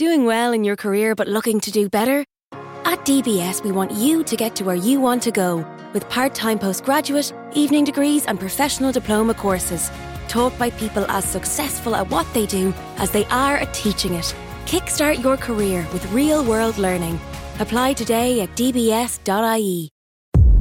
Doing well in your career but looking to do better? At DBS, we want you to get to where you want to go with part time postgraduate, evening degrees, and professional diploma courses. Taught by people as successful at what they do as they are at teaching it. Kickstart your career with real world learning. Apply today at dbs.ie.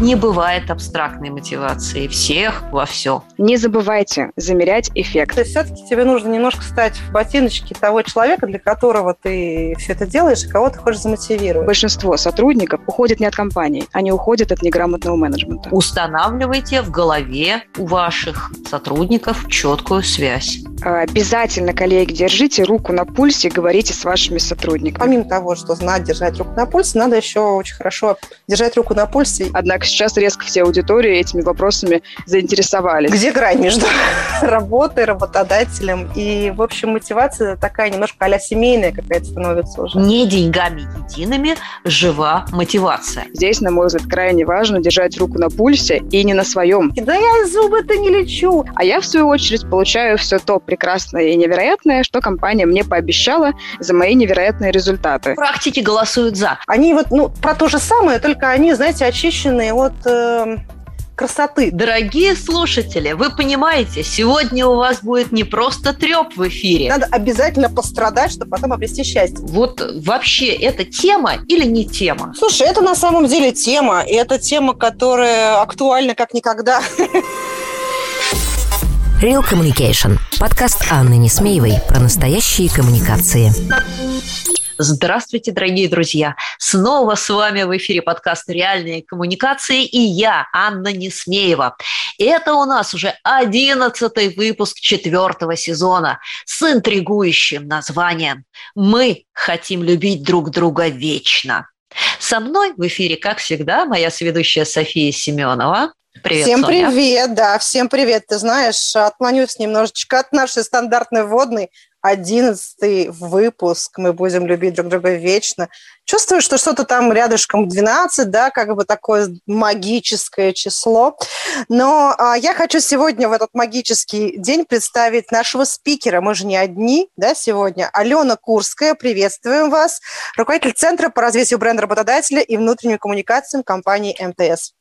Не бывает абстрактной мотивации всех во все. Не забывайте замерять эффект. То есть все-таки тебе нужно немножко стать в ботиночки того человека, для которого ты все это делаешь, и кого ты хочешь замотивировать. Большинство сотрудников уходят не от компании, они уходят от неграмотного менеджмента. Устанавливайте в голове у ваших сотрудников четкую связь. Обязательно, коллеги, держите руку на пульсе и говорите с вашими сотрудниками. Помимо того, что знать держать руку на пульсе, надо еще очень хорошо держать руку на пульсе. Однако сейчас резко все аудитории этими вопросами заинтересовались. Где грань между работой, работодателем и, в общем, мотивация такая немножко а семейная какая-то становится уже. Не деньгами едиными жива мотивация. Здесь, на мой взгляд, крайне важно держать руку на пульсе и не на своем. Да я зубы-то не лечу. А я, в свою очередь, получаю все то прекрасное и невероятное, что компания мне пообещала за мои невероятные результаты. Практики голосуют за. Они вот, ну, про то же самое, только они, знаете, очищенные от э, красоты. Дорогие слушатели, вы понимаете, сегодня у вас будет не просто треп в эфире. Надо обязательно пострадать, чтобы потом обрести счастье. Вот вообще, это тема или не тема? Слушай, это на самом деле тема, и это тема, которая актуальна как никогда. Real Communication. Подкаст Анны Несмеевой про настоящие коммуникации. Здравствуйте, дорогие друзья! Снова с вами в эфире подкаст «Реальные коммуникации» и я, Анна Несмеева. Это у нас уже одиннадцатый выпуск четвертого сезона с интригующим названием «Мы хотим любить друг друга вечно». Со мной в эфире, как всегда, моя сведущая София Семенова. Привет, всем Соня. привет, да, всем привет. Ты знаешь, отклонюсь немножечко от нашей стандартной вводной. Одиннадцатый выпуск, мы будем любить друг друга вечно. Чувствую, что что-то там рядышком 12, да, как бы такое магическое число. Но а, я хочу сегодня в этот магический день представить нашего спикера. Мы же не одни, да, сегодня. Алена Курская, приветствуем вас. Руководитель Центра по развитию бренда работодателя и внутренним коммуникациям компании МТС.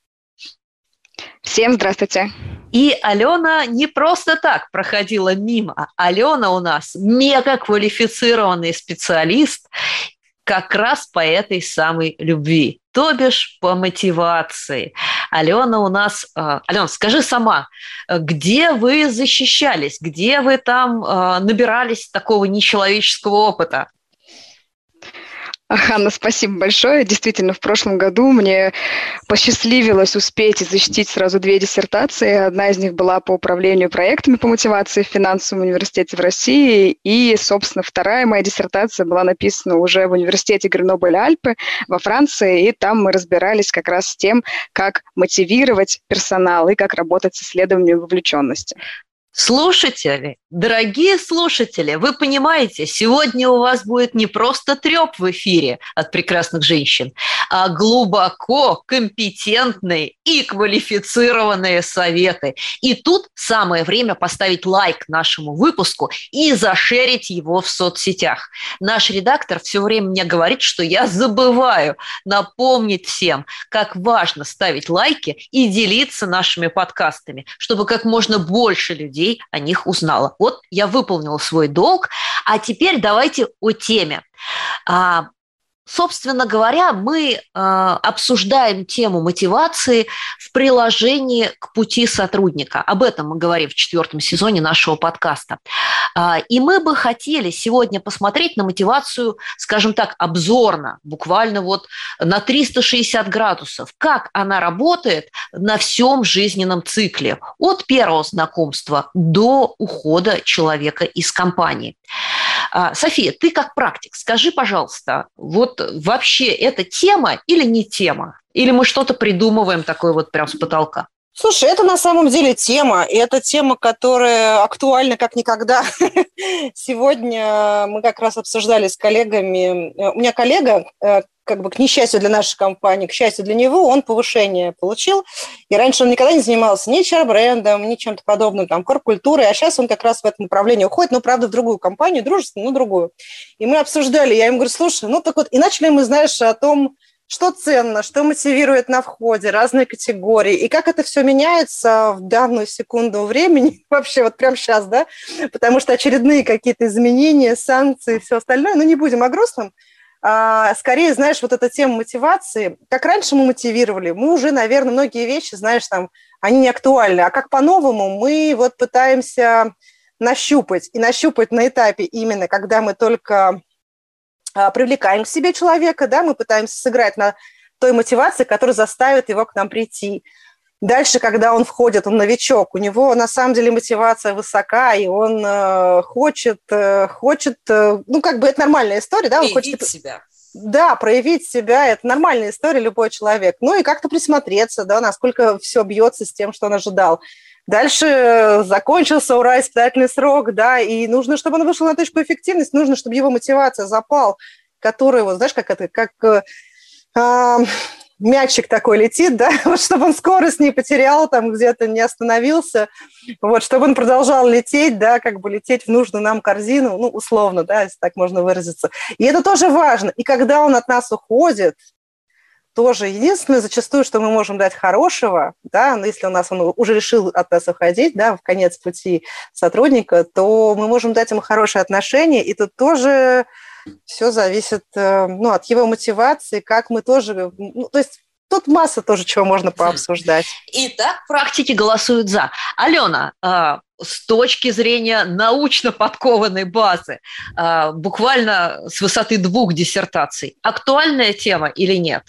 Всем здравствуйте. И Алена не просто так проходила мимо. Алена у нас мега квалифицированный специалист как раз по этой самой любви, то бишь по мотивации. Алена у нас... Э, Алена, скажи сама, где вы защищались, где вы там э, набирались такого нечеловеческого опыта? Ханна, спасибо большое. Действительно, в прошлом году мне посчастливилось успеть и защитить сразу две диссертации. Одна из них была по управлению проектами по мотивации в финансовом университете в России. И, собственно, вторая моя диссертация была написана уже в университете Гренобль-Альпы во Франции. И там мы разбирались как раз с тем, как мотивировать персонал и как работать с исследованием вовлеченности. Слушатели, дорогие слушатели, вы понимаете, сегодня у вас будет не просто треп в эфире от прекрасных женщин, а глубоко компетентные и квалифицированные советы. И тут самое время поставить лайк нашему выпуску и зашерить его в соцсетях. Наш редактор все время мне говорит, что я забываю напомнить всем, как важно ставить лайки и делиться нашими подкастами, чтобы как можно больше людей людей о них узнала. Вот я выполнила свой долг, а теперь давайте о теме. А, Собственно говоря, мы э, обсуждаем тему мотивации в приложении к пути сотрудника. Об этом мы говорим в четвертом сезоне нашего подкаста. Э, и мы бы хотели сегодня посмотреть на мотивацию, скажем так, обзорно, буквально вот на 360 градусов, как она работает на всем жизненном цикле, от первого знакомства до ухода человека из компании. А, София, ты как практик, скажи, пожалуйста, вот вообще это тема или не тема? Или мы что-то придумываем такое вот прям с потолка? Слушай, это на самом деле тема, и это тема, которая актуальна как никогда. Сегодня мы как раз обсуждали с коллегами. У меня коллега, э, как бы к несчастью для нашей компании, к счастью для него, он повышение получил. И раньше он никогда не занимался ни HR-брендом, ни чем-то подобным, там, корпкультурой, а сейчас он как раз в этом направлении уходит, но, правда, в другую компанию, дружественную, но другую. И мы обсуждали, я ему говорю, слушай, ну так вот, и начали мы, знаешь, о том, что ценно, что мотивирует на входе, разные категории, и как это все меняется в данную секунду времени, вообще вот прямо сейчас, да, потому что очередные какие-то изменения, санкции все остальное, ну не будем о грустном, а, скорее, знаешь, вот эта тема мотивации, как раньше мы мотивировали, мы уже, наверное, многие вещи, знаешь, там, они не актуальны, а как по-новому мы вот пытаемся нащупать, и нащупать на этапе именно, когда мы только привлекаем к себе человека, да, мы пытаемся сыграть на той мотивации, которая заставит его к нам прийти. Дальше, когда он входит, он новичок, у него на самом деле мотивация высока, и он э, хочет, э, хочет, э, ну как бы это нормальная история, да, он проявить хочет себя. Да, проявить себя, это нормальная история, любой человек. Ну и как-то присмотреться, да, насколько все бьется с тем, что он ожидал. Дальше закончился ура, испытательный срок, да, и нужно, чтобы он вышел на точку эффективности, нужно, чтобы его мотивация, запал, который, вот знаешь, как это, как э, э, мячик такой летит, да, вот чтобы он скорость не потерял, там где-то не остановился, вот, чтобы он продолжал лететь, да, как бы лететь в нужную нам корзину, ну, условно, да, если так можно выразиться. И это тоже важно. И когда он от нас уходит, тоже единственное зачастую, что мы можем дать хорошего, да, но если у нас он уже решил от нас уходить, да, в конец пути сотрудника, то мы можем дать ему хорошие отношения, и тут тоже все зависит э, ну, от его мотивации, как мы тоже, ну, то есть Тут масса тоже чего можно пообсуждать. Итак, практики голосуют за. Алена, а, с точки зрения научно подкованной базы, а, буквально с высоты двух диссертаций, актуальная тема или нет?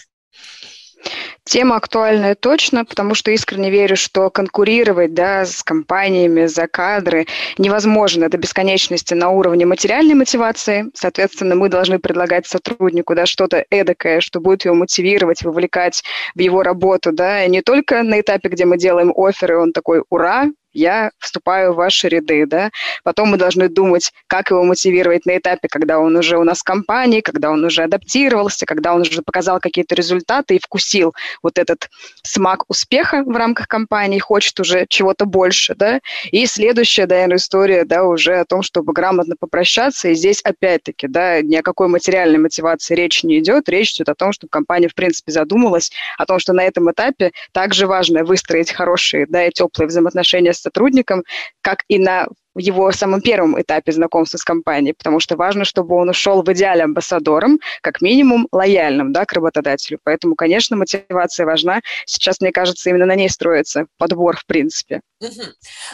Тема актуальная точно, потому что искренне верю, что конкурировать да, с компаниями за кадры невозможно до бесконечности на уровне материальной мотивации. Соответственно, мы должны предлагать сотруднику да, что-то эдакое, что будет его мотивировать, вовлекать в его работу. Да, не только на этапе, где мы делаем оферы, он такой «Ура!», я вступаю в ваши ряды, да. Потом мы должны думать, как его мотивировать на этапе, когда он уже у нас в компании, когда он уже адаптировался, когда он уже показал какие-то результаты и вкусил вот этот смак успеха в рамках компании, хочет уже чего-то больше, да. И следующая, наверное, история, да, уже о том, чтобы грамотно попрощаться. И здесь опять-таки, да, ни о какой материальной мотивации речь не идет. Речь идет о том, чтобы компания, в принципе, задумалась о том, что на этом этапе также важно выстроить хорошие, да, и теплые взаимоотношения сотрудником, как и на в его самом первом этапе знакомства с компанией, потому что важно, чтобы он ушел в идеале амбассадором, как минимум лояльным да, к работодателю. Поэтому, конечно, мотивация важна. Сейчас, мне кажется, именно на ней строится подбор, в принципе.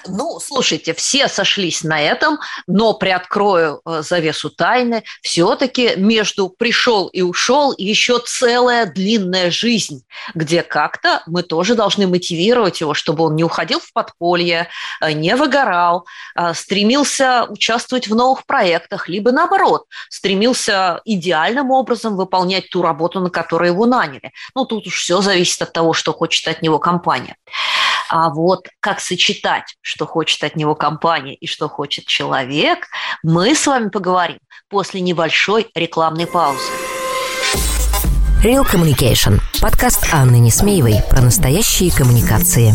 Ну, слушайте, все сошлись на этом, но приоткрою э, завесу тайны. Все-таки между пришел и ушел еще целая длинная жизнь, где как-то мы тоже должны мотивировать его, чтобы он не уходил в подполье, э, не выгорал, э, стремился участвовать в новых проектах, либо наоборот, стремился идеальным образом выполнять ту работу, на которую его наняли. Ну, тут уж все зависит от того, что хочет от него компания. А вот как сочетать, что хочет от него компания и что хочет человек, мы с вами поговорим после небольшой рекламной паузы. Real Communication. Подкаст Анны Несмеевой про настоящие коммуникации.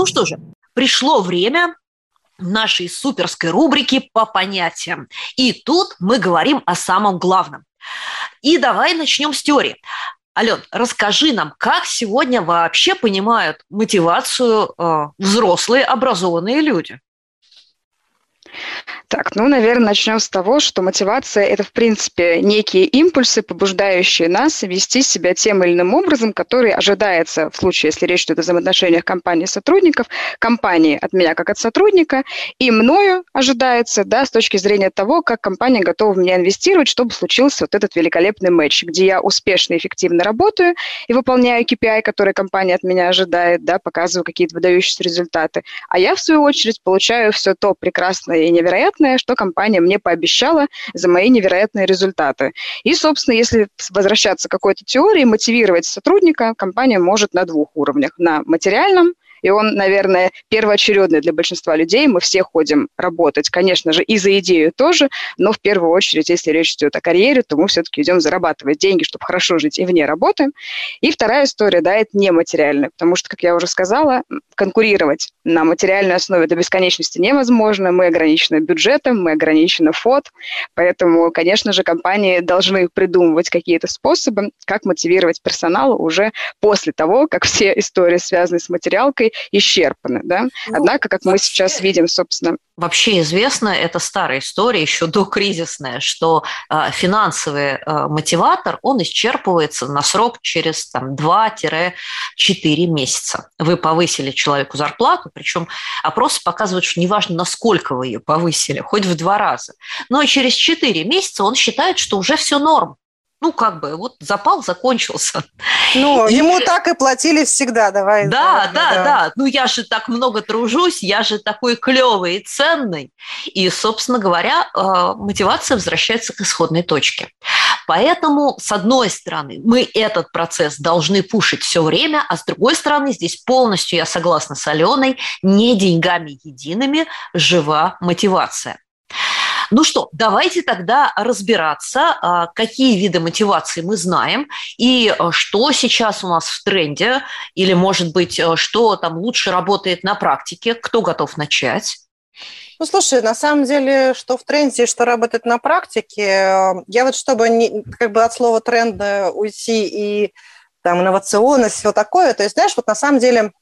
Ну что же, пришло время нашей суперской рубрики по понятиям. И тут мы говорим о самом главном. И давай начнем с теории. Ален, расскажи нам, как сегодня вообще понимают мотивацию э, взрослые образованные люди? Так, ну, наверное, начнем с того, что мотивация – это, в принципе, некие импульсы, побуждающие нас вести себя тем или иным образом, который ожидается в случае, если речь идет о взаимоотношениях компании и сотрудников, компании от меня как от сотрудника, и мною ожидается, да, с точки зрения того, как компания готова в меня инвестировать, чтобы случился вот этот великолепный матч, где я успешно и эффективно работаю и выполняю KPI, который компания от меня ожидает, да, показываю какие-то выдающиеся результаты, а я, в свою очередь, получаю все то прекрасное и невероятное, что компания мне пообещала за мои невероятные результаты. И, собственно, если возвращаться к какой-то теории, мотивировать сотрудника компания может на двух уровнях. На материальном – и он, наверное, первоочередный для большинства людей. Мы все ходим работать, конечно же, и за идею тоже, но в первую очередь, если речь идет о карьере, то мы все-таки идем зарабатывать деньги, чтобы хорошо жить и вне работы. И вторая история, да, это нематериальная, потому что, как я уже сказала, конкурировать на материальной основе до бесконечности невозможно. Мы ограничены бюджетом, мы ограничены фот, поэтому, конечно же, компании должны придумывать какие-то способы, как мотивировать персонал уже после того, как все истории, связанные с материалкой, исчерпаны. Да? Ну, Однако, как вообще, мы сейчас видим, собственно... Вообще известно, это старая история, еще докризисная, что э, финансовый э, мотиватор, он исчерпывается на срок через там, 2-4 месяца. Вы повысили человеку зарплату, причем опросы показывают, что неважно, насколько вы ее повысили, хоть в два раза, но через 4 месяца он считает, что уже все норм ну, как бы, вот запал закончился. Ну, и... ему так и платили всегда, давай. Да, да, да, да. Ну, я же так много тружусь, я же такой клевый и ценный. И, собственно говоря, э, мотивация возвращается к исходной точке. Поэтому, с одной стороны, мы этот процесс должны пушить все время, а с другой стороны, здесь полностью я согласна с Аленой, не деньгами едиными жива мотивация. Ну что, давайте тогда разбираться, а, какие виды мотивации мы знаем и а, что сейчас у нас в тренде, или, может быть, а, что там лучше работает на практике. Кто готов начать? Ну, слушай, на самом деле, что в тренде, что работает на практике, я вот чтобы не, как бы от слова тренда уйти и там инновационность, все такое, то есть, знаешь, вот на самом деле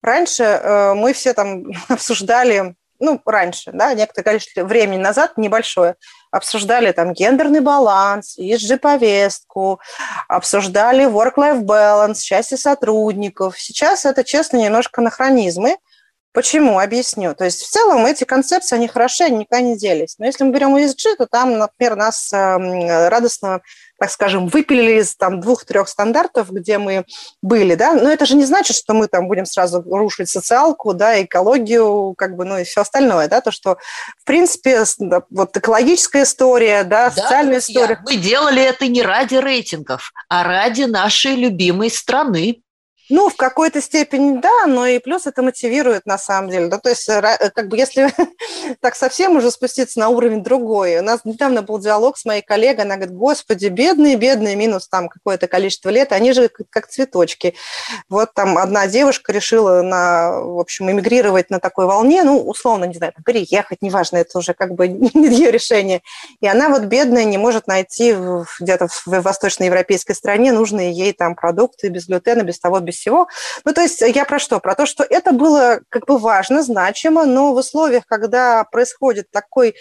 раньше мы все там обсуждали ну, раньше, да, некоторое количество времени назад, небольшое, обсуждали там гендерный баланс, ESG-повестку, обсуждали work-life balance, счастье сотрудников. Сейчас это, честно, немножко анахронизмы. Почему? Объясню. То есть в целом эти концепции, они хороши, они никуда не делись. Но если мы берем ESG, то там, например, нас эм, радостно так скажем, выпилили из там двух-трех стандартов, где мы были, да, но это же не значит, что мы там будем сразу рушить социалку, да, экологию, как бы, ну и все остальное, да, то, что, в принципе, вот экологическая история, да, да социальная друзья, история. Мы делали это не ради рейтингов, а ради нашей любимой страны. Ну, в какой-то степени да, но и плюс это мотивирует на самом деле. Да? То есть, э, как бы если так совсем уже спуститься на уровень другой. У нас недавно был диалог с моей коллегой, она говорит, господи, бедные, бедные, минус там какое-то количество лет, они же как цветочки. Вот там одна девушка решила, на, в общем, эмигрировать на такой волне, ну, условно, не знаю, переехать, неважно, это уже как бы не ее решение. И она вот бедная не может найти где-то в восточноевропейской стране нужные ей там продукты без глютена, без того, без всего. Ну, то есть я про что? Про то, что это было как бы важно, значимо, но в условиях, когда происходит такой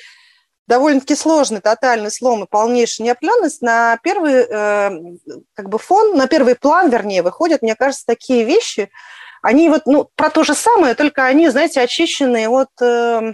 довольно-таки сложный тотальный слом и полнейшая неопределенность, на первый э, как бы фон, на первый план, вернее, выходят, мне кажется, такие вещи, они вот, ну, про то же самое, только они, знаете, очищенные от... Э,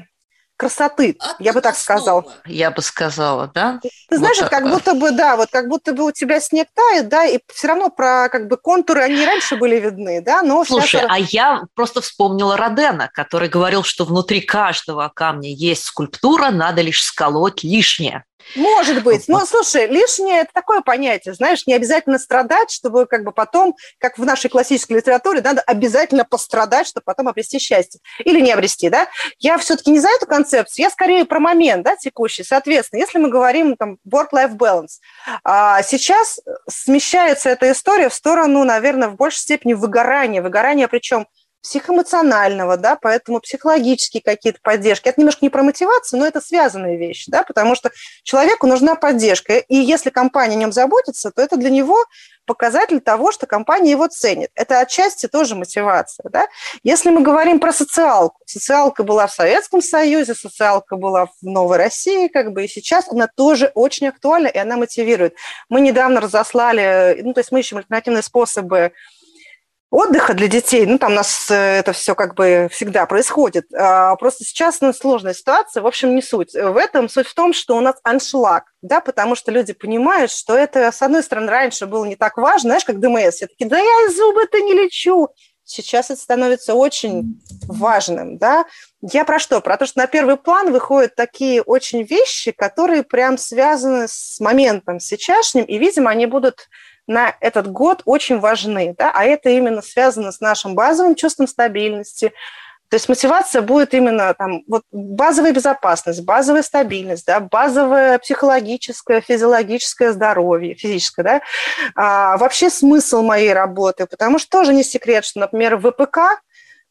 красоты, От я бы так сказал. Я бы сказала, да? Ты знаешь, вот как будто бы, да, вот как будто бы у тебя снег тает, да, и все равно про как бы контуры, они раньше были видны, да, но Слушай, сейчас... а я просто вспомнила Родена, который говорил, что внутри каждого камня есть скульптура, надо лишь сколоть лишнее. Может быть. Но, слушай, лишнее – это такое понятие. Знаешь, не обязательно страдать, чтобы как бы потом, как в нашей классической литературе, надо обязательно пострадать, чтобы потом обрести счастье. Или не обрести, да? Я все-таки не за эту концепцию, я скорее про момент, да, текущий. Соответственно, если мы говорим там work-life balance, а сейчас смещается эта история в сторону, наверное, в большей степени выгорания. Выгорания причем психоэмоционального, да, поэтому психологические какие-то поддержки. Это немножко не про мотивацию, но это связанные вещи, да, потому что человеку нужна поддержка, и если компания о нем заботится, то это для него показатель того, что компания его ценит. Это отчасти тоже мотивация. Да? Если мы говорим про социалку, социалка была в Советском Союзе, социалка была в Новой России, как бы и сейчас она тоже очень актуальна, и она мотивирует. Мы недавно разослали, ну, то есть мы ищем альтернативные способы отдыха для детей, ну, там у нас э, это все как бы всегда происходит. А, просто сейчас ну, сложная ситуация, в общем, не суть. В этом суть в том, что у нас аншлаг, да, потому что люди понимают, что это, с одной стороны, раньше было не так важно, знаешь, как ДМС, все таки да я зубы-то не лечу. Сейчас это становится очень важным, да. Я про что? Про то, что на первый план выходят такие очень вещи, которые прям связаны с моментом сейчасшним, и, видимо, они будут на этот год очень важны, да, а это именно связано с нашим базовым чувством стабильности, то есть мотивация будет именно там, вот базовая безопасность, базовая стабильность, да, базовое психологическое, физиологическое здоровье, физическое, да, а, вообще смысл моей работы, потому что тоже не секрет, что, например, в ВПК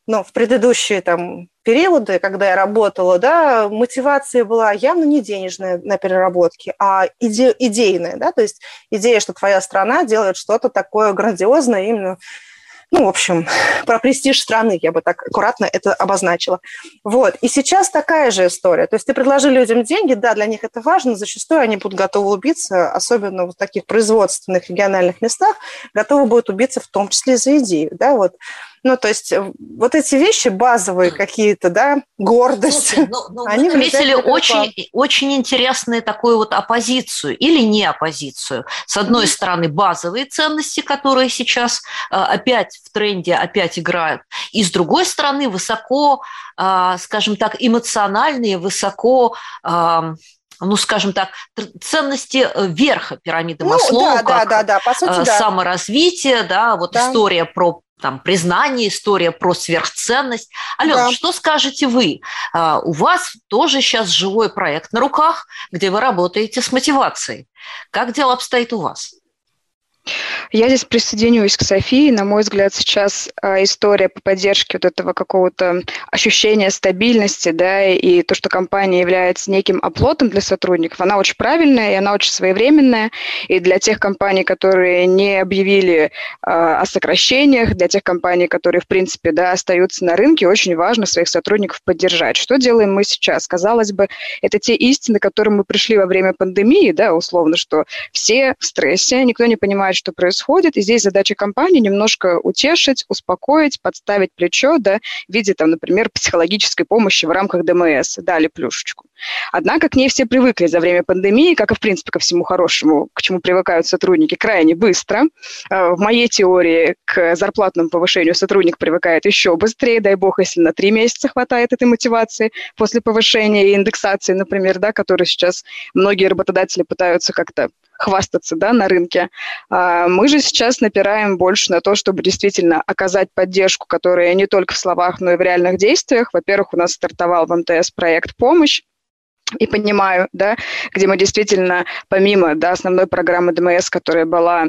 но в предыдущие там периоды, когда я работала, да, мотивация была явно не денежная на переработке, а иде- идейная, да, то есть идея, что твоя страна делает что-то такое грандиозное именно ну, в общем, про престиж страны, я бы так аккуратно это обозначила. Вот. И сейчас такая же история. То есть ты предложил людям деньги, да, для них это важно, зачастую они будут готовы убиться, особенно в таких производственных региональных местах, готовы будут убиться в том числе за идею, да, вот. Ну, то есть э, вот эти вещи базовые какие-то, да, гордость, Слушай, ну, ну, они наметили очень, очень интересную такую вот оппозицию или не оппозицию. С одной mm-hmm. стороны, базовые ценности, которые сейчас э, опять в тренде, опять играют, и с другой стороны, высоко, э, скажем так, эмоциональные, высоко ну, скажем так, ценности верха пирамиды ну, Маслоу, да, как да, да, да. По сути, да. саморазвитие, да, вот да. история про там, признание, история про сверхценность. Алена, да. что скажете вы? А, у вас тоже сейчас живой проект на руках, где вы работаете с мотивацией. Как дело обстоит у вас? Я здесь присоединюсь к Софии. На мой взгляд, сейчас а, история по поддержке вот этого какого-то ощущения стабильности, да, и то, что компания является неким оплотом для сотрудников, она очень правильная и она очень своевременная. И для тех компаний, которые не объявили а, о сокращениях, для тех компаний, которые, в принципе, да, остаются на рынке, очень важно своих сотрудников поддержать. Что делаем мы сейчас? Казалось бы, это те истины, к которым мы пришли во время пандемии, да, условно, что все в стрессе, никто не понимает, что происходит, и здесь задача компании немножко утешить, успокоить, подставить плечо, да, в виде, там, например, психологической помощи в рамках ДМС, дали плюшечку. Однако к ней все привыкли за время пандемии, как и, в принципе, ко всему хорошему, к чему привыкают сотрудники, крайне быстро. А, в моей теории к зарплатному повышению сотрудник привыкает еще быстрее, дай бог, если на три месяца хватает этой мотивации после повышения и индексации, например, да, которые сейчас многие работодатели пытаются как-то хвастаться да, на рынке. А, мы же сейчас напираем больше на то, чтобы действительно оказать поддержку, которая не только в словах, но и в реальных действиях. Во-первых, у нас стартовал в МТС проект «Помощь», и понимаю, да, где мы действительно, помимо да, основной программы ДМС, которая была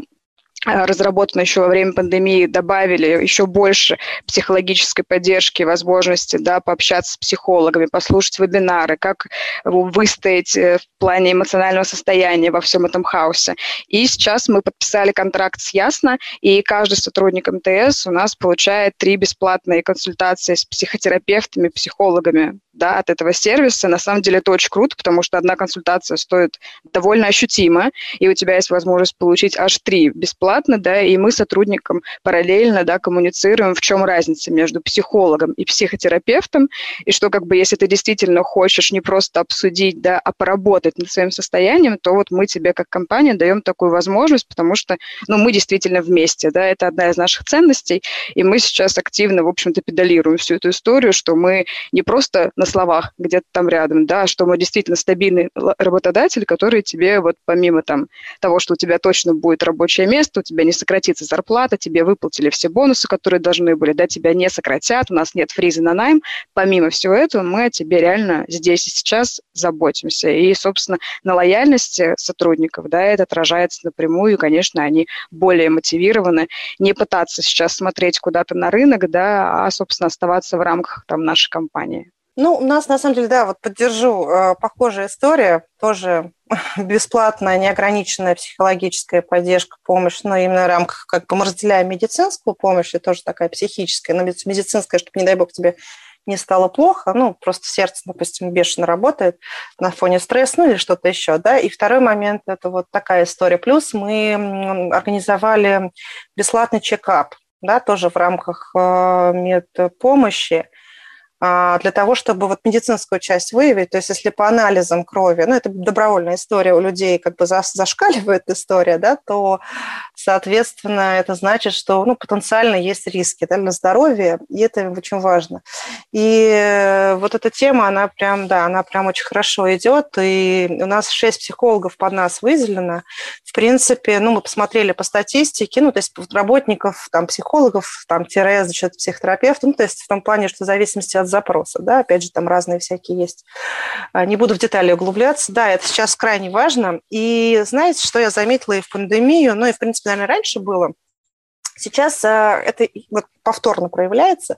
разработано еще во время пандемии, добавили еще больше психологической поддержки, возможности да, пообщаться с психологами, послушать вебинары, как выстоять э, в плане эмоционального состояния во всем этом хаосе. И сейчас мы подписали контракт с Ясно, и каждый сотрудник МТС у нас получает три бесплатные консультации с психотерапевтами, психологами да, от этого сервиса. На самом деле это очень круто, потому что одна консультация стоит довольно ощутимо, и у тебя есть возможность получить аж три бесплатно, да, и мы сотрудникам параллельно, да, коммуницируем, в чем разница между психологом и психотерапевтом, и что, как бы, если ты действительно хочешь не просто обсудить, да, а поработать над своим состоянием, то вот мы тебе как компания даем такую возможность, потому что, ну, мы действительно вместе, да, это одна из наших ценностей, и мы сейчас активно, в общем-то, педалируем всю эту историю, что мы не просто на словах где-то там рядом, да, что мы действительно стабильный работодатель, который тебе вот помимо там того, что у тебя точно будет рабочее место, у тебя не сократится зарплата, тебе выплатили все бонусы, которые должны были, да, тебя не сократят, у нас нет фриза на найм. Помимо всего этого, мы о тебе реально здесь и сейчас заботимся. И, собственно, на лояльности сотрудников, да, это отражается напрямую, и, конечно, они более мотивированы не пытаться сейчас смотреть куда-то на рынок, да, а, собственно, оставаться в рамках там нашей компании. Ну, у нас, на самом деле, да, вот поддержу, э, похожая история, тоже бесплатная, неограниченная психологическая поддержка, помощь, но именно в рамках, как бы мы разделяем медицинскую помощь, и тоже такая психическая, но медицинская, чтобы, не дай бог, тебе не стало плохо, ну, просто сердце, допустим, бешено работает на фоне стресса, ну, или что-то еще, да. И второй момент – это вот такая история. Плюс мы организовали бесплатный чекап, да, тоже в рамках э, медпомощи, для того, чтобы вот медицинскую часть выявить. То есть если по анализам крови, ну, это добровольная история у людей, как бы зашкаливает история, да, то, соответственно, это значит, что ну, потенциально есть риски да, для здоровья, и это очень важно. И вот эта тема, она прям, да, она прям очень хорошо идет, и у нас шесть психологов под нас выделено. В принципе, ну, мы посмотрели по статистике, ну, то есть работников, там, психологов, там, тире, значит, психотерапевтов, ну, то есть в том плане, что в зависимости от запроса, да, опять же, там разные всякие есть. А, не буду в детали углубляться, да, это сейчас крайне важно. И знаете, что я заметила и в пандемию, ну и, в принципе, наверное, раньше было, сейчас а, это вот повторно проявляется,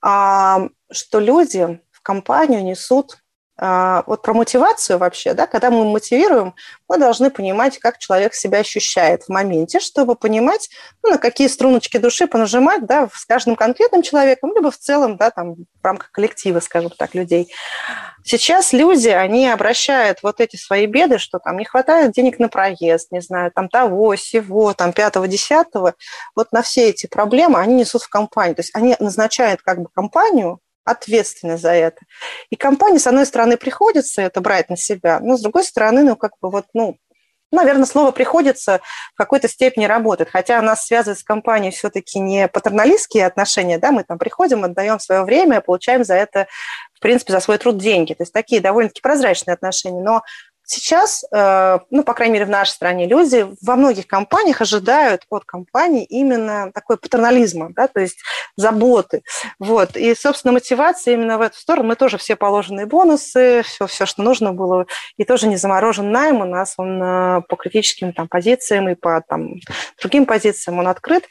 а, что люди в компанию несут вот про мотивацию вообще, да, когда мы мотивируем, мы должны понимать, как человек себя ощущает в моменте, чтобы понимать, ну, на какие струночки души понажимать, да, с каждым конкретным человеком, либо в целом, да, там, в рамках коллектива, скажем так, людей. Сейчас люди, они обращают вот эти свои беды, что там не хватает денег на проезд, не знаю, там того, сего, там пятого, десятого, вот на все эти проблемы они несут в компанию. То есть они назначают как бы компанию, ответственны за это. И компании, с одной стороны, приходится это брать на себя, но с другой стороны, ну, как бы вот, ну, наверное, слово «приходится» в какой-то степени работает, хотя нас связывает с компанией все-таки не патерналистские отношения, да, мы там приходим, отдаем свое время, получаем за это, в принципе, за свой труд деньги, то есть такие довольно-таки прозрачные отношения, но Сейчас, э, ну, по крайней мере, в нашей стране люди во многих компаниях ожидают от компании именно такой патернализма, да, то есть заботы. Вот. И, собственно, мотивация именно в эту сторону. Мы тоже все положенные бонусы, все, все, что нужно было. И тоже не заморожен найм. У нас он э, по критическим там, позициям и по там, другим позициям он открыт.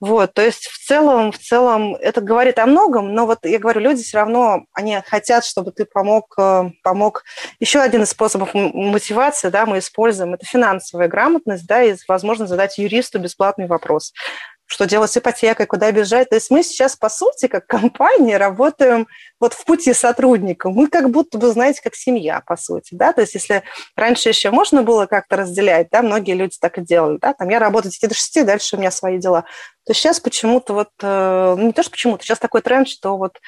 Вот. То есть в целом, в целом это говорит о многом, но вот я говорю, люди все равно, они хотят, чтобы ты помог, э, помог. Еще один из способов мотивация, да, мы используем, это финансовая грамотность, да, и возможность задать юристу бесплатный вопрос что делать с ипотекой, куда бежать. То есть мы сейчас, по сути, как компания, работаем вот в пути сотрудника. Мы как будто бы, знаете, как семья, по сути, да, то есть если раньше еще можно было как-то разделять, да, многие люди так и делали, да, там я работаю с 10 до 6, дальше у меня свои дела, то сейчас почему-то вот, э, ну не то, что почему-то, сейчас такой тренд, что вот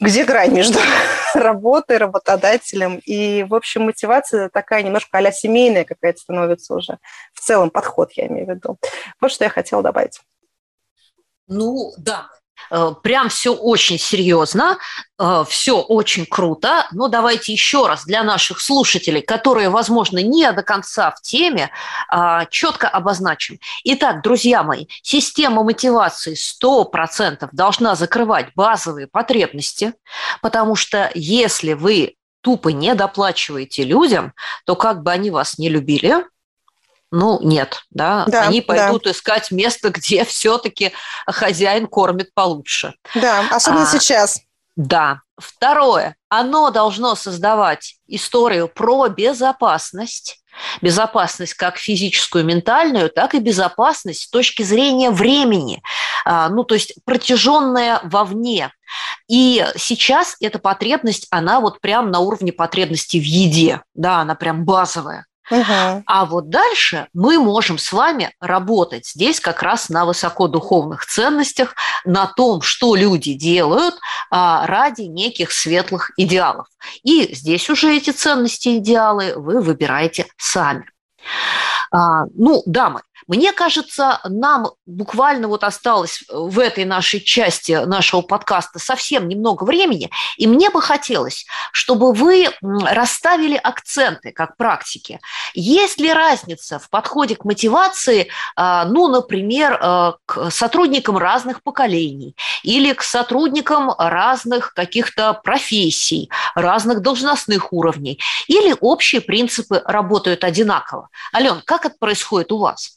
где грань между работой, работодателем. И, в общем, мотивация такая немножко а семейная какая-то становится уже. В целом подход, я имею в виду. Вот что я хотела добавить. Ну, да, прям все очень серьезно, э, все очень круто. Но давайте еще раз для наших слушателей, которые, возможно, не до конца в теме, а, четко обозначим. Итак, друзья мои, система мотивации 100% должна закрывать базовые потребности, потому что если вы тупо не доплачиваете людям, то как бы они вас не любили, ну, нет, да, да они пойдут да. искать место, где все-таки хозяин кормит получше. Да, особенно а, сейчас. Да. Второе, оно должно создавать историю про безопасность, безопасность как физическую, ментальную, так и безопасность с точки зрения времени, а, ну, то есть протяженная вовне. И сейчас эта потребность, она вот прям на уровне потребности в еде, да, она прям базовая. А вот дальше мы можем с вами работать здесь как раз на высокодуховных ценностях, на том, что люди делают а, ради неких светлых идеалов. И здесь уже эти ценности, идеалы вы выбираете сами. А, ну, дамы, Мне кажется, нам буквально вот осталось в этой нашей части нашего подкаста совсем немного времени, и мне бы хотелось, чтобы вы расставили акценты как практики. Есть ли разница в подходе к мотивации, а, ну, например, а, к сотрудникам разных поколений или к сотрудникам разных каких-то профессий, разных должностных уровней, или общие принципы работают одинаково? Ален, как это происходит у вас?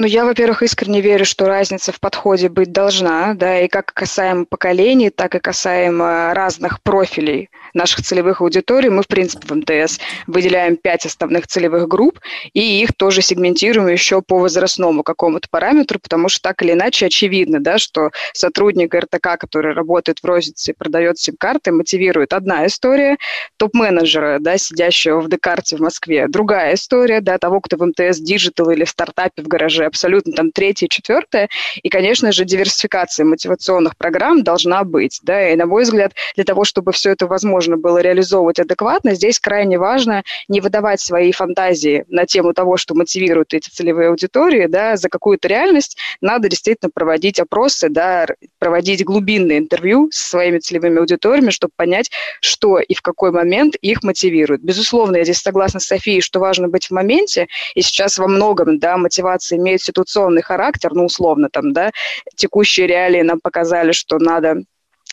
Ну, я, во-первых, искренне верю, что разница в подходе быть должна, да, и как касаемо поколений, так и касаемо разных профилей наших целевых аудиторий. Мы, в принципе, в МТС выделяем пять основных целевых групп, и их тоже сегментируем еще по возрастному какому-то параметру, потому что так или иначе очевидно, да, что сотрудник РТК, который работает в рознице и продает сим-карты, мотивирует одна история, топ-менеджера, да, сидящего в Декарте в Москве, другая история, да, того, кто в МТС Digital или в стартапе в гараже, абсолютно там третье, четвертое. И, конечно же, диверсификация мотивационных программ должна быть. Да? И, на мой взгляд, для того, чтобы все это возможно было реализовывать адекватно, здесь крайне важно не выдавать свои фантазии на тему того, что мотивируют эти целевые аудитории, да, за какую-то реальность. Надо действительно проводить опросы, да, проводить глубинные интервью со своими целевыми аудиториями, чтобы понять, что и в какой момент их мотивирует. Безусловно, я здесь согласна с Софией, что важно быть в моменте, и сейчас во многом, да, мотивация имеет ситуационный характер, ну, условно там, да, текущие реалии нам показали, что надо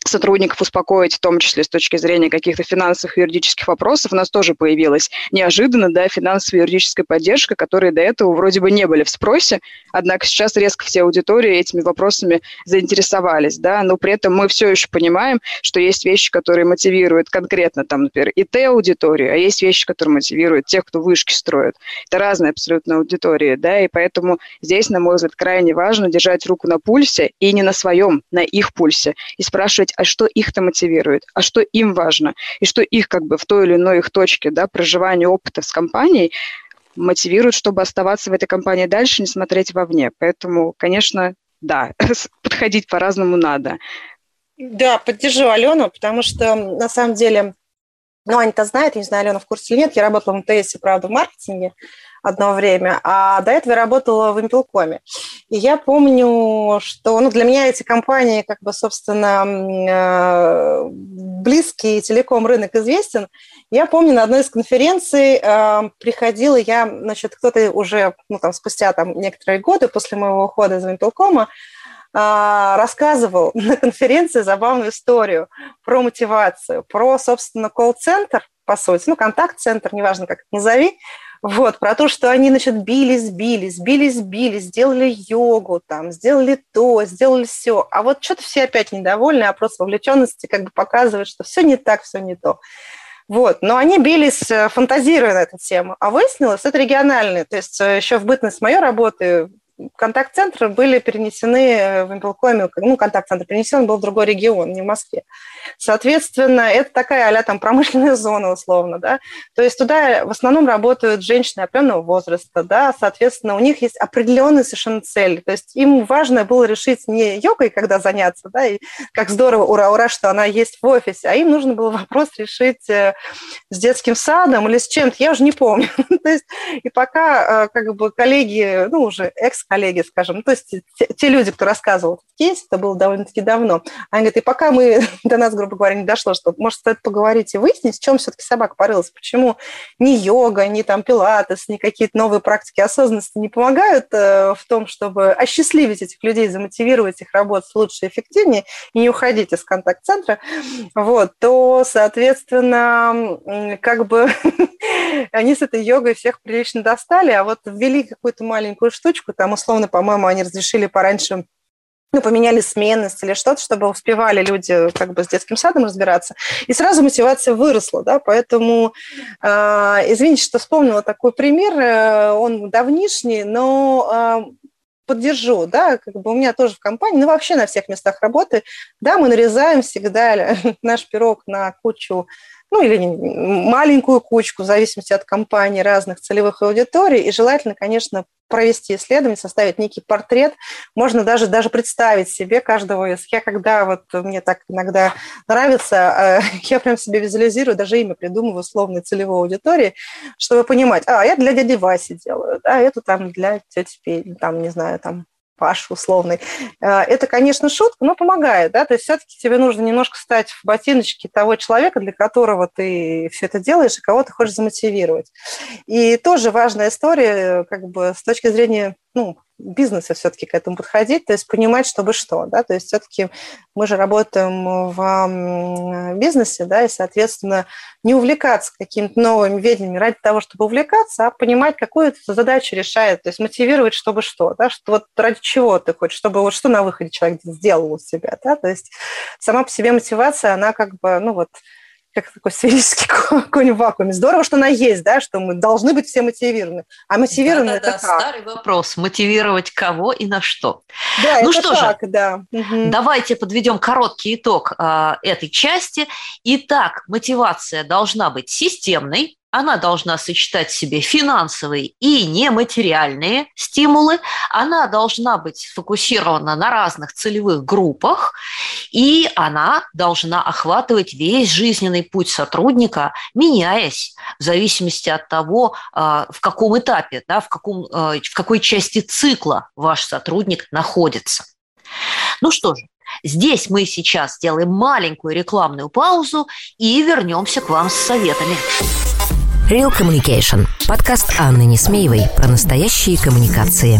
сотрудников успокоить, в том числе с точки зрения каких-то финансовых и юридических вопросов, у нас тоже появилась неожиданно да, финансовая и юридическая поддержка, которые до этого вроде бы не были в спросе, однако сейчас резко все аудитории этими вопросами заинтересовались, да, но при этом мы все еще понимаем, что есть вещи, которые мотивируют конкретно, там, например, ИТ-аудиторию, а есть вещи, которые мотивируют тех, кто вышки строит. Это разные абсолютно аудитории, да, и поэтому здесь, на мой взгляд, крайне важно держать руку на пульсе и не на своем, на их пульсе, и спрашивать, а что их-то мотивирует, а что им важно, и что их как бы в той или иной их точке да, проживания опыта с компанией мотивирует, чтобы оставаться в этой компании дальше, не смотреть вовне. Поэтому, конечно, да, подходить по-разному надо. Да, поддержу Алену, потому что на самом деле, ну, Аня-то знает, я не знаю, Алена в курсе или нет, я работала в МТС, правда, в маркетинге, одно время, а до этого я работала в Импелкоме. И я помню, что ну, для меня эти компании, как бы, собственно, э, близкий телеком рынок известен. Я помню, на одной из конференций э, приходила я, значит, кто-то уже, ну, там, спустя там некоторые годы после моего ухода из Импелкома, э, рассказывал на конференции забавную историю про мотивацию, про, собственно, колл-центр, по сути, ну, контакт-центр, неважно, как это назови, вот, про то, что они, значит, бились, бились, бились, бились, сделали йогу, там, сделали то, сделали все. А вот что-то все опять недовольны, просто вовлеченности как бы показывает, что все не так, все не то. Вот. Но они бились, э, фантазируя на эту тему. А выяснилось, это региональные. То есть э, еще в бытность моей работы контакт-центры были перенесены э, в Импелкоме, ну, контакт-центр перенесен был в другой регион, не в Москве. Соответственно, это такая а там промышленная зона условно, да, то есть туда в основном работают женщины определенного возраста, да, соответственно, у них есть определенные совершенно цели, то есть им важно было решить не йогой, когда заняться, да, и как здорово, ура, ура, что она есть в офисе, а им нужно было вопрос решить э, с детским садом или с чем-то, я уже не помню, то есть и пока э, как бы коллеги, ну, уже экс коллеги, скажем, то есть те, те люди, кто рассказывал этот кейс, это было довольно-таки давно, они говорят, и пока мы, до нас, грубо говоря, не дошло, что, может, стоит поговорить и выяснить, в чем все-таки собака порылась, почему ни йога, ни там пилатес, ни какие-то новые практики осознанности не помогают э, в том, чтобы осчастливить этих людей, замотивировать их работать лучше и эффективнее и не уходить из контакт-центра, вот, то, соответственно, как бы они с этой йогой всех прилично достали, а вот ввели какую-то маленькую штучку, там условно, по-моему, они разрешили пораньше ну, поменяли сменность или что-то, чтобы успевали люди как бы с детским садом разбираться. И сразу мотивация выросла, да, поэтому, э, извините, что вспомнила такой пример, э, он давнишний, но э, поддержу, да, как бы у меня тоже в компании, ну, вообще на всех местах работы, да, мы нарезаем всегда наш пирог на кучу ну или маленькую кучку, в зависимости от компании, разных целевых аудиторий. И желательно, конечно, провести исследование, составить некий портрет. Можно даже, даже представить себе каждого из... Я когда вот мне так иногда нравится, э, я прям себе визуализирую, даже имя придумываю условной целевой аудитории, чтобы понимать, а, я для дяди Васи делаю, да, эту там для тети Пети, там, не знаю, там, Паш условный. Э, это, конечно, шутка, но помогает, да, то есть все-таки тебе нужно немножко стать в ботиночки того человека, для которого ты все это делаешь и кого ты хочешь замотивировать. И тоже важная история, как бы с точки зрения ну, бизнеса все-таки к этому подходить, то есть понимать, чтобы что, да, то есть все-таки мы же работаем в бизнесе, да, и, соответственно, не увлекаться какими-то новыми ведениями ради того, чтобы увлекаться, а понимать, какую задачу решает, то есть мотивировать, чтобы что, да, что вот ради чего ты хочешь, чтобы вот что на выходе человек сделал у себя, да, то есть сама по себе мотивация, она как бы, ну вот, как такой сферический конь в вакууме. Здорово, что она есть, да, что мы должны быть все мотивированы. А мотивированы да, да, это да, как? Старый вопрос. Мотивировать кого и на что? Да, ну это что так, же, да. давайте подведем короткий итог э, этой части. Итак, мотивация должна быть системной, она должна сочетать в себе финансовые и нематериальные стимулы, она должна быть сфокусирована на разных целевых группах, и она должна охватывать весь жизненный путь сотрудника, меняясь в зависимости от того, а, в каком этапе, да, в, каком, а, в какой части цикла ваш сотрудник находится. Ну что же, Здесь мы сейчас сделаем маленькую рекламную паузу и вернемся к вам с советами. Real Communication. Подкаст Анны Несмеевой про настоящие коммуникации.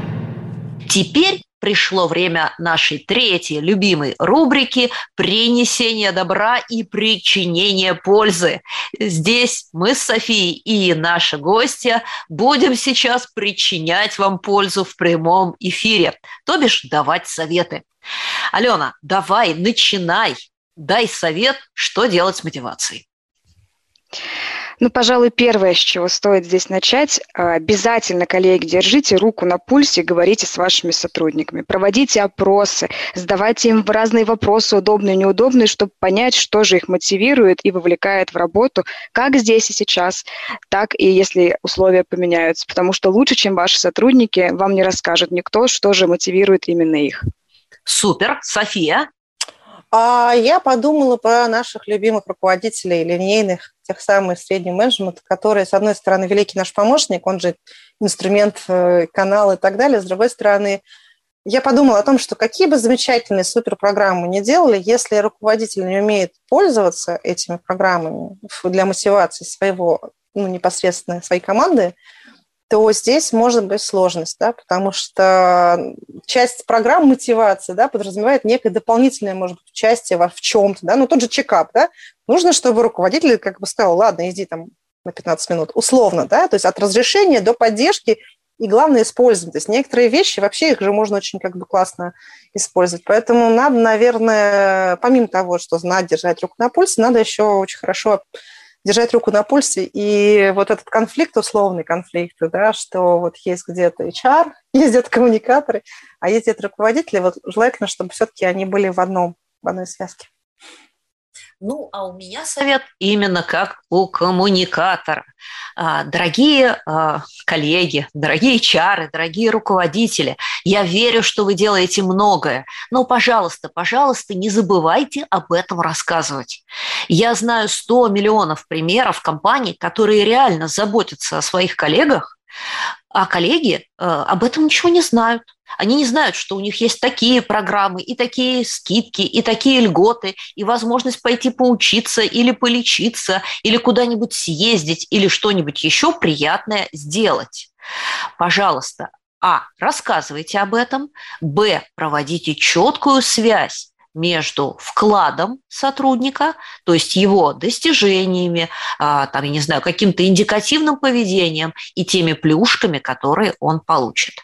Теперь пришло время нашей третьей любимой рубрики «Принесение добра и причинение пользы». Здесь мы с Софией и наши гости будем сейчас причинять вам пользу в прямом эфире, то бишь давать советы. Алена, давай, начинай, дай совет, что делать с мотивацией. Ну, пожалуй, первое, с чего стоит здесь начать, а, обязательно, коллеги, держите руку на пульсе, говорите с вашими сотрудниками, проводите опросы, задавайте им разные вопросы, удобные, неудобные, чтобы понять, что же их мотивирует и вовлекает в работу, как здесь и сейчас, так и если условия поменяются, потому что лучше, чем ваши сотрудники, вам не расскажет никто, что же мотивирует именно их. Супер. София? А я подумала про наших любимых руководителей линейных тех самых средний менеджмент, который, с одной стороны, великий наш помощник, он же инструмент, э, канал и так далее, с другой стороны, я подумала о том, что какие бы замечательные суперпрограммы ни делали, если руководитель не умеет пользоваться этими программами для мотивации своего, ну, непосредственно своей команды, то здесь может быть сложность, да, потому что часть программ мотивации да, подразумевает некое дополнительное, может быть, участие в чем-то, да, ну, тот же чекап, да, нужно, чтобы руководитель как бы сказал, ладно, иди там на 15 минут, условно, да, то есть от разрешения до поддержки и главное использовать. То есть некоторые вещи вообще их же можно очень как бы классно использовать. Поэтому надо, наверное, помимо того, что знать, держать руку на пульсе, надо еще очень хорошо держать руку на пульсе. И вот этот конфликт, условный конфликт, да, что вот есть где-то HR, есть где-то коммуникаторы, а есть где-то руководители, вот желательно, чтобы все-таки они были в одном, в одной связке. Ну, а у меня совет именно как у коммуникатора. А, дорогие а, коллеги, дорогие чары, дорогие руководители, я верю, что вы делаете многое, но, пожалуйста, пожалуйста, не забывайте об этом рассказывать. Я знаю 100 миллионов примеров компаний, которые реально заботятся о своих коллегах, а коллеги э, об этом ничего не знают. Они не знают, что у них есть такие программы, и такие скидки, и такие льготы, и возможность пойти поучиться или полечиться, или куда-нибудь съездить, или что-нибудь еще приятное сделать. Пожалуйста, а. Рассказывайте об этом. Б. Проводите четкую связь между вкладом сотрудника, то есть его достижениями, а, там, я не знаю, каким-то индикативным поведением и теми плюшками, которые он получит.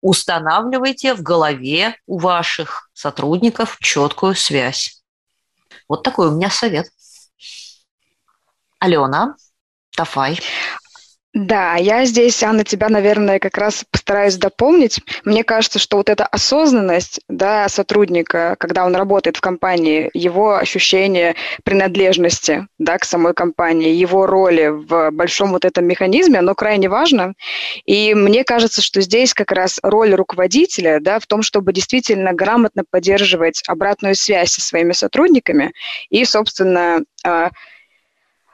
Устанавливайте в голове у ваших сотрудников четкую связь. Вот такой у меня совет. Алена, давай. Да, я здесь, Анна, тебя, наверное, как раз постараюсь дополнить. Мне кажется, что вот эта осознанность да, сотрудника, когда он работает в компании, его ощущение принадлежности да, к самой компании, его роли в большом вот этом механизме, оно крайне важно. И мне кажется, что здесь как раз роль руководителя да, в том, чтобы действительно грамотно поддерживать обратную связь со своими сотрудниками и, собственно, а,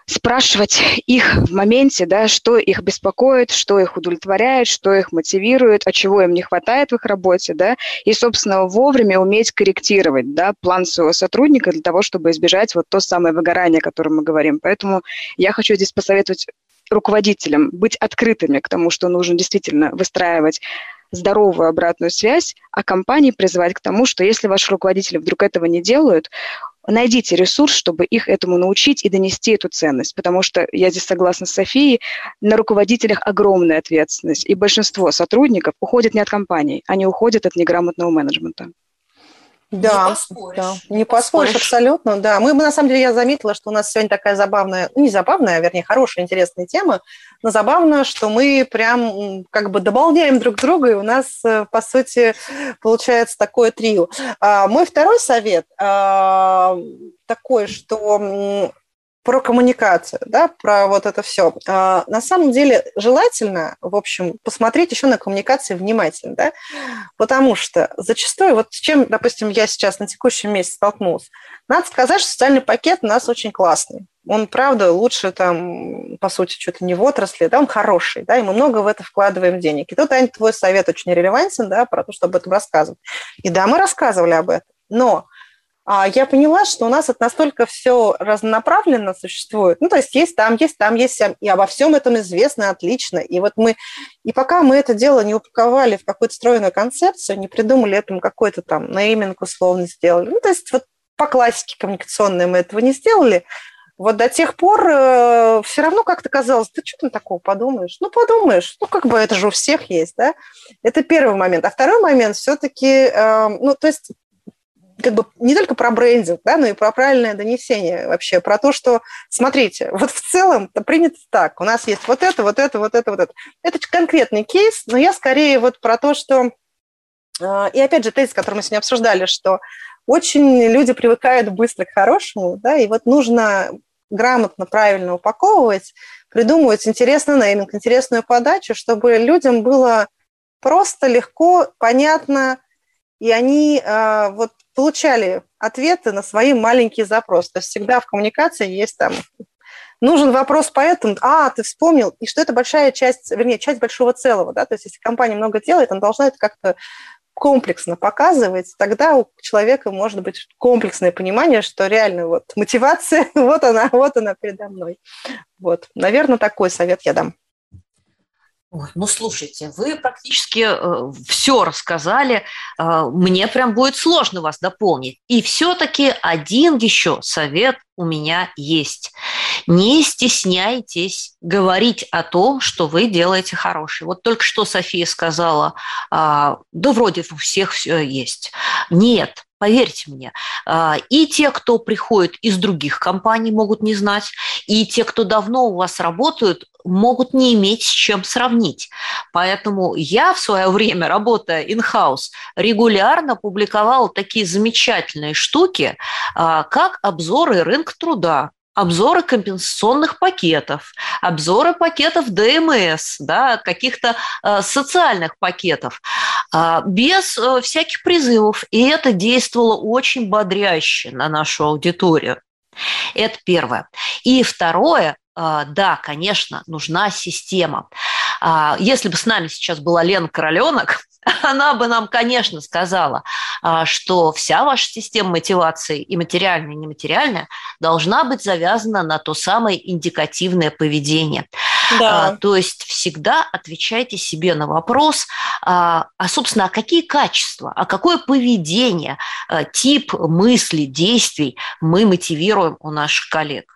спрашивать их в моменте, да, что их беспокоит, что их удовлетворяет, что их мотивирует, а чего им не хватает в их работе, да, и, собственно, вовремя уметь корректировать, да, план своего сотрудника для того, чтобы избежать вот то самое выгорание, о котором мы говорим. Поэтому я хочу здесь посоветовать руководителям быть открытыми к тому, что нужно действительно выстраивать здоровую обратную связь, а компании призывать к тому, что если ваши руководители вдруг этого не делают, найдите ресурс, чтобы их этому научить и донести эту ценность, потому что я здесь согласна с Софией, на руководителях огромная ответственность, и большинство сотрудников уходят не от компаний, они уходят от неграмотного менеджмента. Да, не поспоришь. Да, не поспоришь, абсолютно, да. Мы, на самом деле, я заметила, что у нас сегодня такая забавная, ну, не забавная, а вернее, хорошая, интересная тема, но забавно, что мы прям как бы дополняем друг друга, и у нас, э, по сути, получается такое трио. А, мой второй совет а, такой, что про коммуникацию, да, про вот это все. А, на самом деле желательно, в общем, посмотреть еще на коммуникации внимательно, да, потому что зачастую, вот с чем, допустим, я сейчас на текущем месте столкнулась, надо сказать, что социальный пакет у нас очень классный. Он, правда, лучше там, по сути, что-то не в отрасли, да, он хороший, да, и мы много в это вкладываем денег. И тут, Аня, твой совет очень релевантен, да, про то, чтобы об этом рассказывать. И да, мы рассказывали об этом, но я поняла, что у нас это настолько все разнонаправленно существует. Ну, то есть есть там, есть там, есть там, и обо всем этом известно отлично. И вот мы, и пока мы это дело не упаковали в какую-то стройную концепцию, не придумали этому какой-то там нейминг условно сделали, ну, то есть вот по классике коммуникационной мы этого не сделали, вот до тех пор э, все равно как-то казалось, ты что там такого подумаешь? Ну, подумаешь, ну, как бы это же у всех есть, да? Это первый момент. А второй момент все-таки, э, ну, то есть как бы не только про брендинг, да, но и про правильное донесение вообще, про то, что, смотрите, вот в целом принято так, у нас есть вот это, вот это, вот это, вот это. Это конкретный кейс, но я скорее вот про то, что, а, и опять же тезис, который мы сегодня обсуждали, что очень люди привыкают быстро к хорошему, да, и вот нужно грамотно, правильно упаковывать, придумывать интересный нейминг, интересную подачу, чтобы людям было просто, легко, понятно, и они э, вот получали ответы на свои маленькие запросы. То есть всегда в коммуникации есть там нужен вопрос по этому, а, ты вспомнил, и что это большая часть, вернее, часть большого целого, да, то есть если компания много делает, она должна это как-то комплексно показывать, тогда у человека может быть комплексное понимание, что реально вот мотивация, вот она, вот она передо мной. Вот, наверное, такой совет я дам. Ой, ну, слушайте, вы практически э, все рассказали. Э, мне прям будет сложно вас дополнить. И все-таки один еще совет у меня есть. Не стесняйтесь говорить о том, что вы делаете хорошее. Вот только что София сказала, э, да вроде у всех все есть. Нет, Поверьте мне, а, и те, кто приходит из других компаний, могут не знать, и те, кто давно у вас работают, могут не иметь с чем сравнить. Поэтому я в свое время, работая in-house, регулярно публиковала такие замечательные штуки, а, как обзоры рынка труда, обзоры компенсационных пакетов, обзоры пакетов ДМС, да, каких-то э, социальных пакетов, э, без э, всяких призывов. И это действовало очень бодряще на нашу аудиторию. Это первое. И второе, э, да, конечно, нужна система. Э, если бы с нами сейчас была Лена Короленок, она бы нам, конечно, сказала, а, что вся ваша система мотивации, и материальная, и нематериальная, должна быть завязана на то самое индикативное поведение. Да. А, то есть всегда отвечайте себе на вопрос, а, а собственно, а какие качества, а какое поведение, а, тип мыслей, действий мы мотивируем у наших коллег.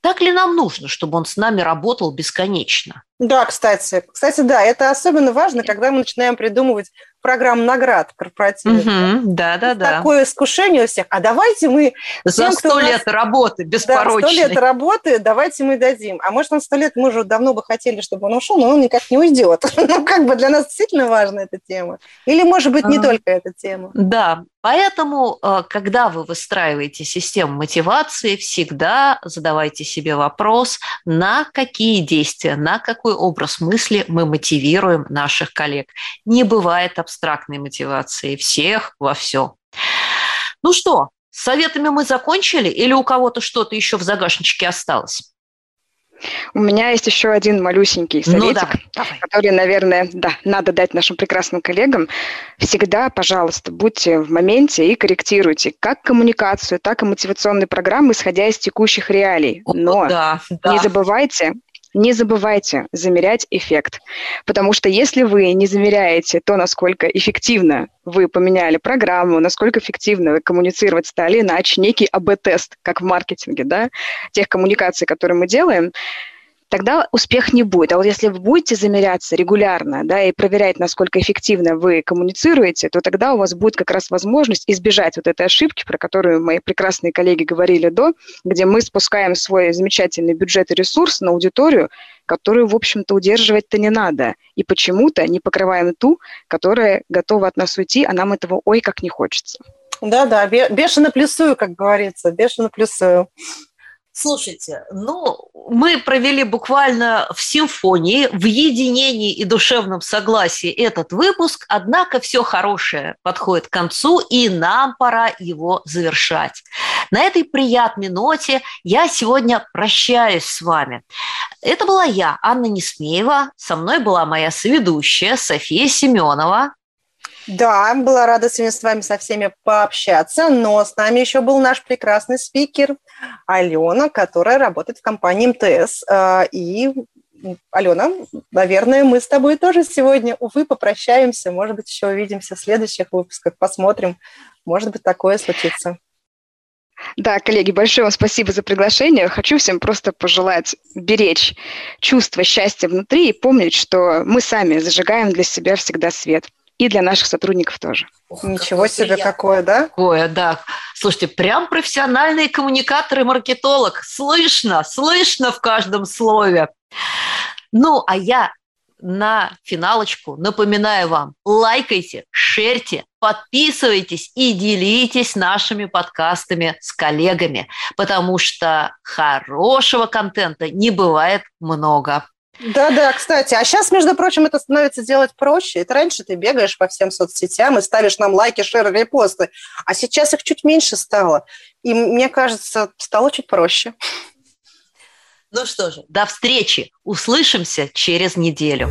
Так ли нам нужно, чтобы он с нами работал бесконечно? Да, кстати. Кстати, да, это особенно важно, когда мы начинаем придумывать программ наград корпоративных. Угу, да, да, да. Такое искушение у всех. А давайте мы... За сто лет нас... работы беспорочной. Да, сто лет работы давайте мы дадим. А может, он сто лет, мы уже давно бы хотели, чтобы он ушел, но он никак не уйдет. ну, как бы для нас действительно важна эта тема. Или, может быть, не а, только эта тема. Да, поэтому, э, когда вы выстраиваете систему мотивации, всегда задавайте себе вопрос, на какие действия, на какой образ мысли мы мотивируем наших коллег. Не бывает абстрактной мотивации всех во все. Ну что, с советами мы закончили или у кого-то что-то еще в загашничке осталось? У меня есть еще один малюсенький ну советик, ну, давай, который, наверное, да, надо дать нашим прекрасным коллегам. Всегда, пожалуйста, будьте в моменте и корректируйте как коммуникацию, так и мотивационные программы, исходя из текущих реалий. Но О, да, да. не забывайте не забывайте замерять эффект, потому что если вы не замеряете то, насколько эффективно вы поменяли программу, насколько эффективно вы коммуницировать стали, иначе некий АБ-тест, как в маркетинге, да, тех коммуникаций, которые мы делаем, тогда успех не будет. А вот если вы будете замеряться регулярно да, и проверять, насколько эффективно вы коммуницируете, то тогда у вас будет как раз возможность избежать вот этой ошибки, про которую мои прекрасные коллеги говорили до, где мы спускаем свой замечательный бюджет и ресурс на аудиторию, которую, в общем-то, удерживать-то не надо. И почему-то не покрываем ту, которая готова от нас уйти, а нам этого ой как не хочется. Да-да, бешено плюсую, как говорится, бешено плюсую. Слушайте, ну, мы провели буквально в симфонии, в единении и душевном согласии этот выпуск, однако все хорошее подходит к концу, и нам пора его завершать. На этой приятной ноте я сегодня прощаюсь с вами. Это была я, Анна Несмеева, со мной была моя соведущая София Семенова. Да, была рада сегодня с вами со всеми пообщаться, но с нами еще был наш прекрасный спикер Алена, которая работает в компании МТС. А, и, Алена, наверное, мы с тобой тоже сегодня, увы, попрощаемся. Может быть, еще увидимся в следующих выпусках, посмотрим. Может быть, такое случится. Да, коллеги, большое вам спасибо за приглашение. Хочу всем просто пожелать беречь чувство счастья внутри и помнить, что мы сами зажигаем для себя всегда свет и для наших сотрудников тоже. Ох, Ничего себе, приятно. какое, да? Какое, да. Слушайте, прям профессиональные коммуникаторы маркетолог. Слышно, слышно в каждом слове. Ну, а я на финалочку напоминаю вам, лайкайте, шерьте, подписывайтесь и делитесь нашими подкастами с коллегами, потому что хорошего контента не бывает много. Да-да, кстати. А сейчас, между прочим, это становится делать проще. Это раньше ты бегаешь по всем соцсетям и ставишь нам лайки, шеры, репосты. А сейчас их чуть меньше стало. И мне кажется, стало чуть проще. Ну что же, до встречи. Услышимся через неделю.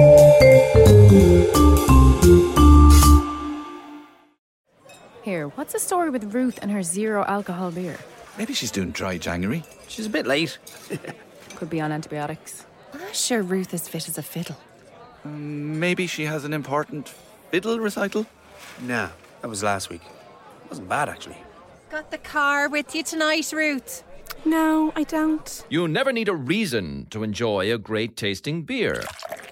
Here, what's the story with Ruth and her zero alcohol beer? Maybe she's doing dry January. She's a bit late. Could be on antibiotics. I'm sure Ruth is fit as a fiddle. Um, maybe she has an important fiddle recital? Nah, that was last week. It Wasn't bad, actually. Got the car with you tonight, Ruth? No, I don't. You never need a reason to enjoy a great tasting beer.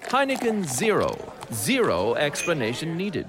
Heineken Zero. Zero explanation needed.